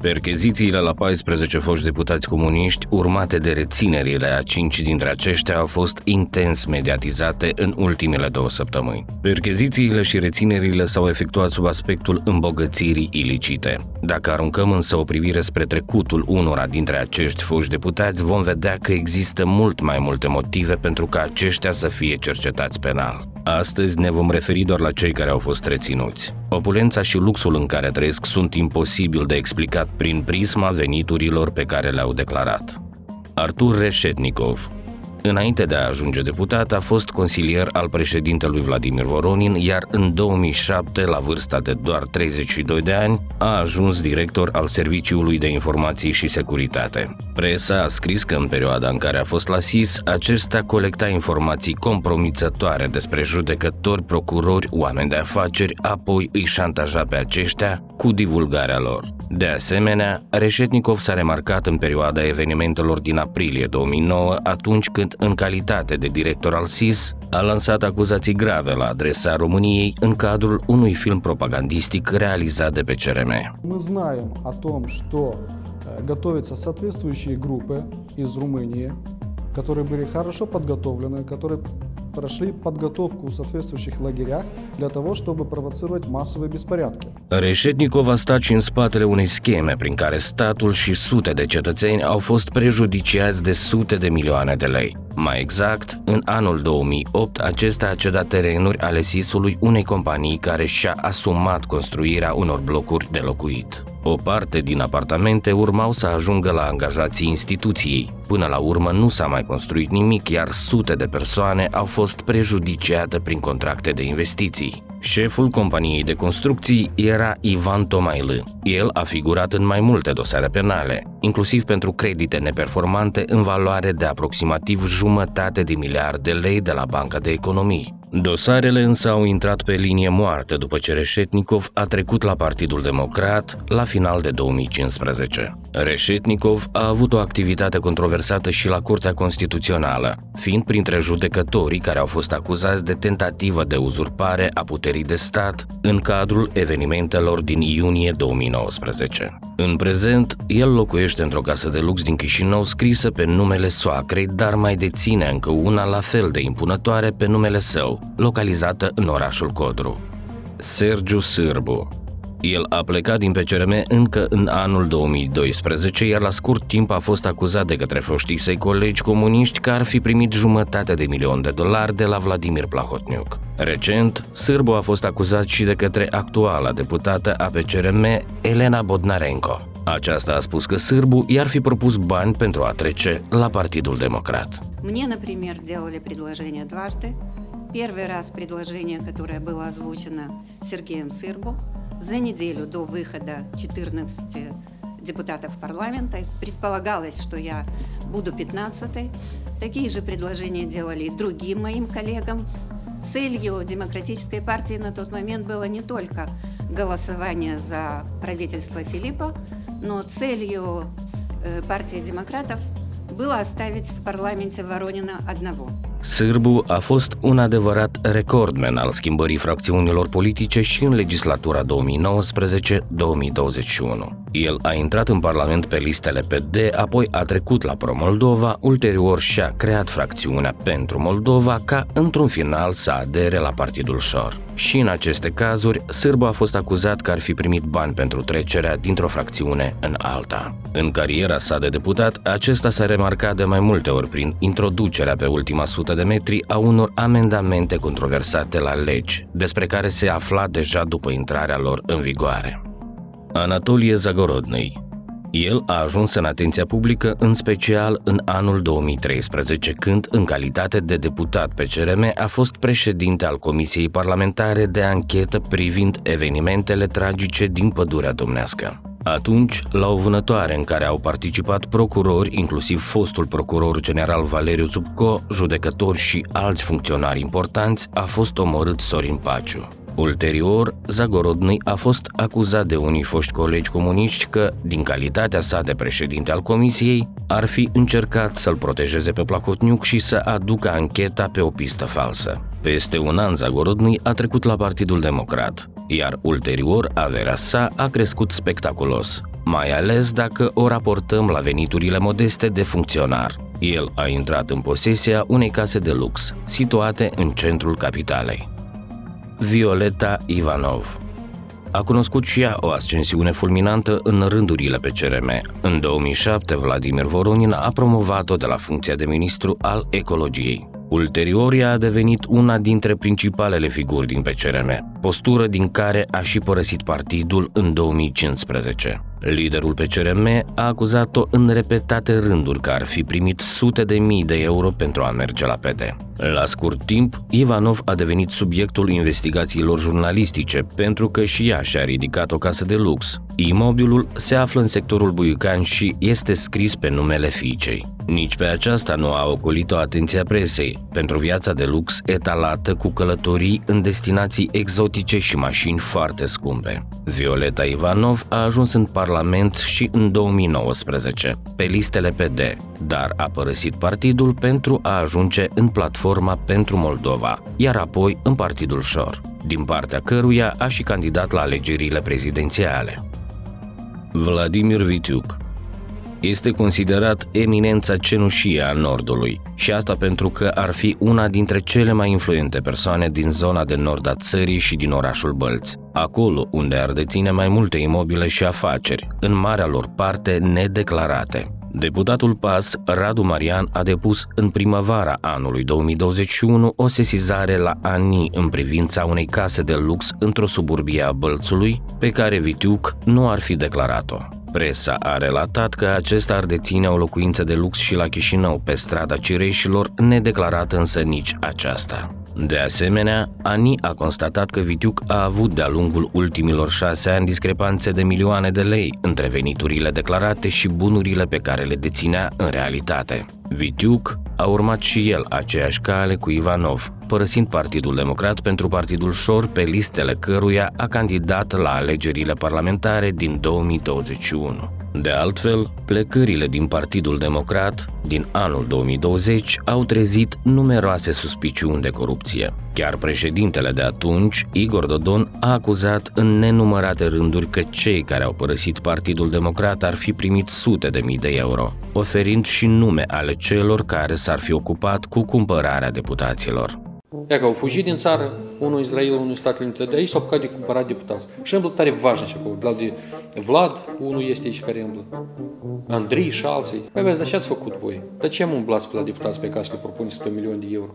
Perchezițiile la 14 foști deputați comuniști, urmate de reținerile a 5 dintre aceștia, au fost intens mediatizate în ultimele două săptămâni. Perchezițiile și reținerile s-au efectuat sub aspectul îmbogățirii ilicite. Dacă aruncăm însă o privire spre trecutul unora dintre acești foști deputați, vom vedea că există mult mai multe motive pentru ca aceștia să fie cercetați penal. Astăzi ne vom referi doar la cei care au fost reținuți. Opulența și luxul în care trăiesc sunt imposibil de explicat prin prisma veniturilor pe care le-au declarat. Artur Reșetnikov, Înainte de a ajunge deputat, a fost consilier al președintelui Vladimir Voronin, iar în 2007, la vârsta de doar 32 de ani, a ajuns director al Serviciului de Informații și Securitate. Presa a scris că în perioada în care a fost la SIS, acesta colecta informații compromițătoare despre judecători, procurori, oameni de afaceri, apoi îi șantaja pe aceștia cu divulgarea lor. De asemenea, Reșetnikov s-a remarcat în perioada evenimentelor din aprilie 2009, atunci când, în calitate de director al SIS, a lansat acuzații grave la adresa României în cadrul unui film propagandistic realizat de pe CRM. Мы знаем о том, что э, готовятся соответствующие группы из Румынии, которые были хорошо подготовлены, которые прошли подготовку в соответствующих лагерях для того, чтобы провоцировать массовые беспорядки. Reșetnikov a stat și în spatele unei scheme prin care statul și sute de cetățeni au fost prejudiciați de sute de milioane de lei. Mai exact, în anul 2008, acesta a cedat terenuri ale SIS-ului unei companii care și-a asumat construirea unor blocuri de locuit. O parte din apartamente urmau să ajungă la angajații instituției. Până la urmă nu s-a mai construit nimic, iar sute de persoane au fost prejudiciate prin contracte de investiții. Șeful companiei de construcții era Ivan Tomailă. El a figurat în mai multe dosare penale, inclusiv pentru credite neperformante în valoare de aproximativ jumătate de miliard de lei de la Banca de Economii. Dosarele însă au intrat pe linie moartă după ce Reșetnikov a trecut la Partidul Democrat la final de 2015. Reșetnikov a avut o activitate controversată și la Curtea Constituțională, fiind printre judecătorii care au fost acuzați de tentativă de uzurpare a puterii de stat în cadrul evenimentelor din iunie 2019. În prezent, el locuiește într-o casă de lux din Chișinău scrisă pe numele soacrei, dar mai deține încă una la fel de impunătoare pe numele său, localizată în orașul Codru. Sergiu Sârbu el a plecat din PCRM încă în anul 2012, iar la scurt timp a fost acuzat de către foștii săi colegi comuniști că ar fi primit jumătate de milion de dolari de la Vladimir Plahotniuc. Recent, Sârbu a fost acuzat și de către actuala deputată a PCRM, Elena Bodnarenko. Aceasta a spus că Sârbu i-ar fi propus bani pentru a trece la Partidul Democrat. Мне, например, делали предложение дважды. Первый раз предложение, которое было озвучено Сергеем Сырбу, за неделю до выхода 14 депутатов парламента предполагалось, что я буду 15-й. Такие же предложения делали и другим моим коллегам. Целью Демократической партии на тот момент было не только голосование за правительство Филиппа, но целью э, партии демократов было оставить в парламенте Воронина одного. Sârbu a fost un adevărat recordman al schimbării fracțiunilor politice și în legislatura 2019-2021. El a intrat în Parlament pe listele PD, apoi a trecut la Pro-Moldova, ulterior și-a creat fracțiunea pentru Moldova ca, într-un final, să adere la Partidul Șor. Și în aceste cazuri, Sârbu a fost acuzat că ar fi primit bani pentru trecerea dintr-o fracțiune în alta. În cariera sa de deputat, acesta s-a remarcat de mai multe ori prin introducerea pe ultima sută de metri a unor amendamente controversate la legi, despre care se afla deja după intrarea lor în vigoare. Anatolie Zagorodnei el a ajuns în atenția publică în special în anul 2013, când, în calitate de deputat pe CRM, a fost președinte al Comisiei Parlamentare de Anchetă privind evenimentele tragice din Pădurea Domnească. Atunci, la o vânătoare în care au participat procurori, inclusiv fostul procuror general Valeriu Zubco, judecători și alți funcționari importanți, a fost omorât Sorin Paciu. Ulterior, Zagorodny a fost acuzat de unii foști colegi comuniști că, din calitatea sa de președinte al comisiei, ar fi încercat să-l protejeze pe Placotniuc și să aducă ancheta pe o pistă falsă. Peste un an, Zagorodny a trecut la Partidul Democrat, iar ulterior averea sa a crescut spectaculos. mai ales dacă o raportăm la veniturile modeste de funcționar. El a intrat în posesia unei case de lux, situate în centrul capitalei. Violeta Ivanov a cunoscut și ea o ascensiune fulminantă în rândurile pe CRM. În 2007, Vladimir Voronin a promovat-o de la funcția de ministru al ecologiei. Ulterior, ea a devenit una dintre principalele figuri din PCRM, postură din care a și părăsit partidul în 2015. Liderul PCRM a acuzat-o în repetate rânduri că ar fi primit sute de mii de euro pentru a merge la PD. La scurt timp, Ivanov a devenit subiectul investigațiilor jurnalistice pentru că și ea și-a ridicat o casă de lux. Imobilul se află în sectorul Buiucan și este scris pe numele fiicei. Nici pe aceasta nu a ocolit-o atenția presei, pentru viața de lux etalată cu călătorii în destinații exotice și mașini foarte scumpe. Violeta Ivanov a ajuns în Parlament și în 2019, pe listele PD, dar a părăsit partidul pentru a ajunge în platforma pentru Moldova, iar apoi în Partidul Șor, din partea căruia a și candidat la alegerile prezidențiale. Vladimir Vitiuc este considerat eminența cenușie a Nordului și asta pentru că ar fi una dintre cele mai influente persoane din zona de nord a țării și din orașul Bălți, acolo unde ar deține mai multe imobile și afaceri, în marea lor parte nedeclarate. Deputatul PAS, Radu Marian, a depus în primăvara anului 2021 o sesizare la ANI în privința unei case de lux într-o suburbie a Bălțului, pe care Vitiuc nu ar fi declarat-o. Presa a relatat că acesta ar deține o locuință de lux și la Chișinău, pe strada Cireșilor, nedeclarată însă nici aceasta. De asemenea, ANI a constatat că Vitiuc a avut de-a lungul ultimilor șase ani discrepanțe de milioane de lei între veniturile declarate și bunurile pe care le deținea în realitate. Vitiuc a urmat și el aceeași cale cu Ivanov, părăsind Partidul Democrat pentru Partidul Șor, pe listele căruia a candidat la alegerile parlamentare din 2021. De altfel, plecările din Partidul Democrat din anul 2020 au trezit numeroase suspiciuni de corupție. Chiar președintele de atunci, Igor Dodon, a acuzat în nenumărate rânduri că cei care au părăsit Partidul Democrat ar fi primit sute de mii de euro, oferind și nume ale celor care s-ar fi ocupat cu cumpărarea deputaților. Ia că au fugit din țară, unul Israel, unul Statele Unite, de aici s-au apucat de cumpărat deputați. Și îmblă tare vașnici acolo. Vlad, de, Vlad, unul este aici care îmblă. Andrei și alții. Păi vezi, dar ce ați făcut voi? Dar ce am umblați pe la deputați pe care să le propuneți 100 milioane de euro?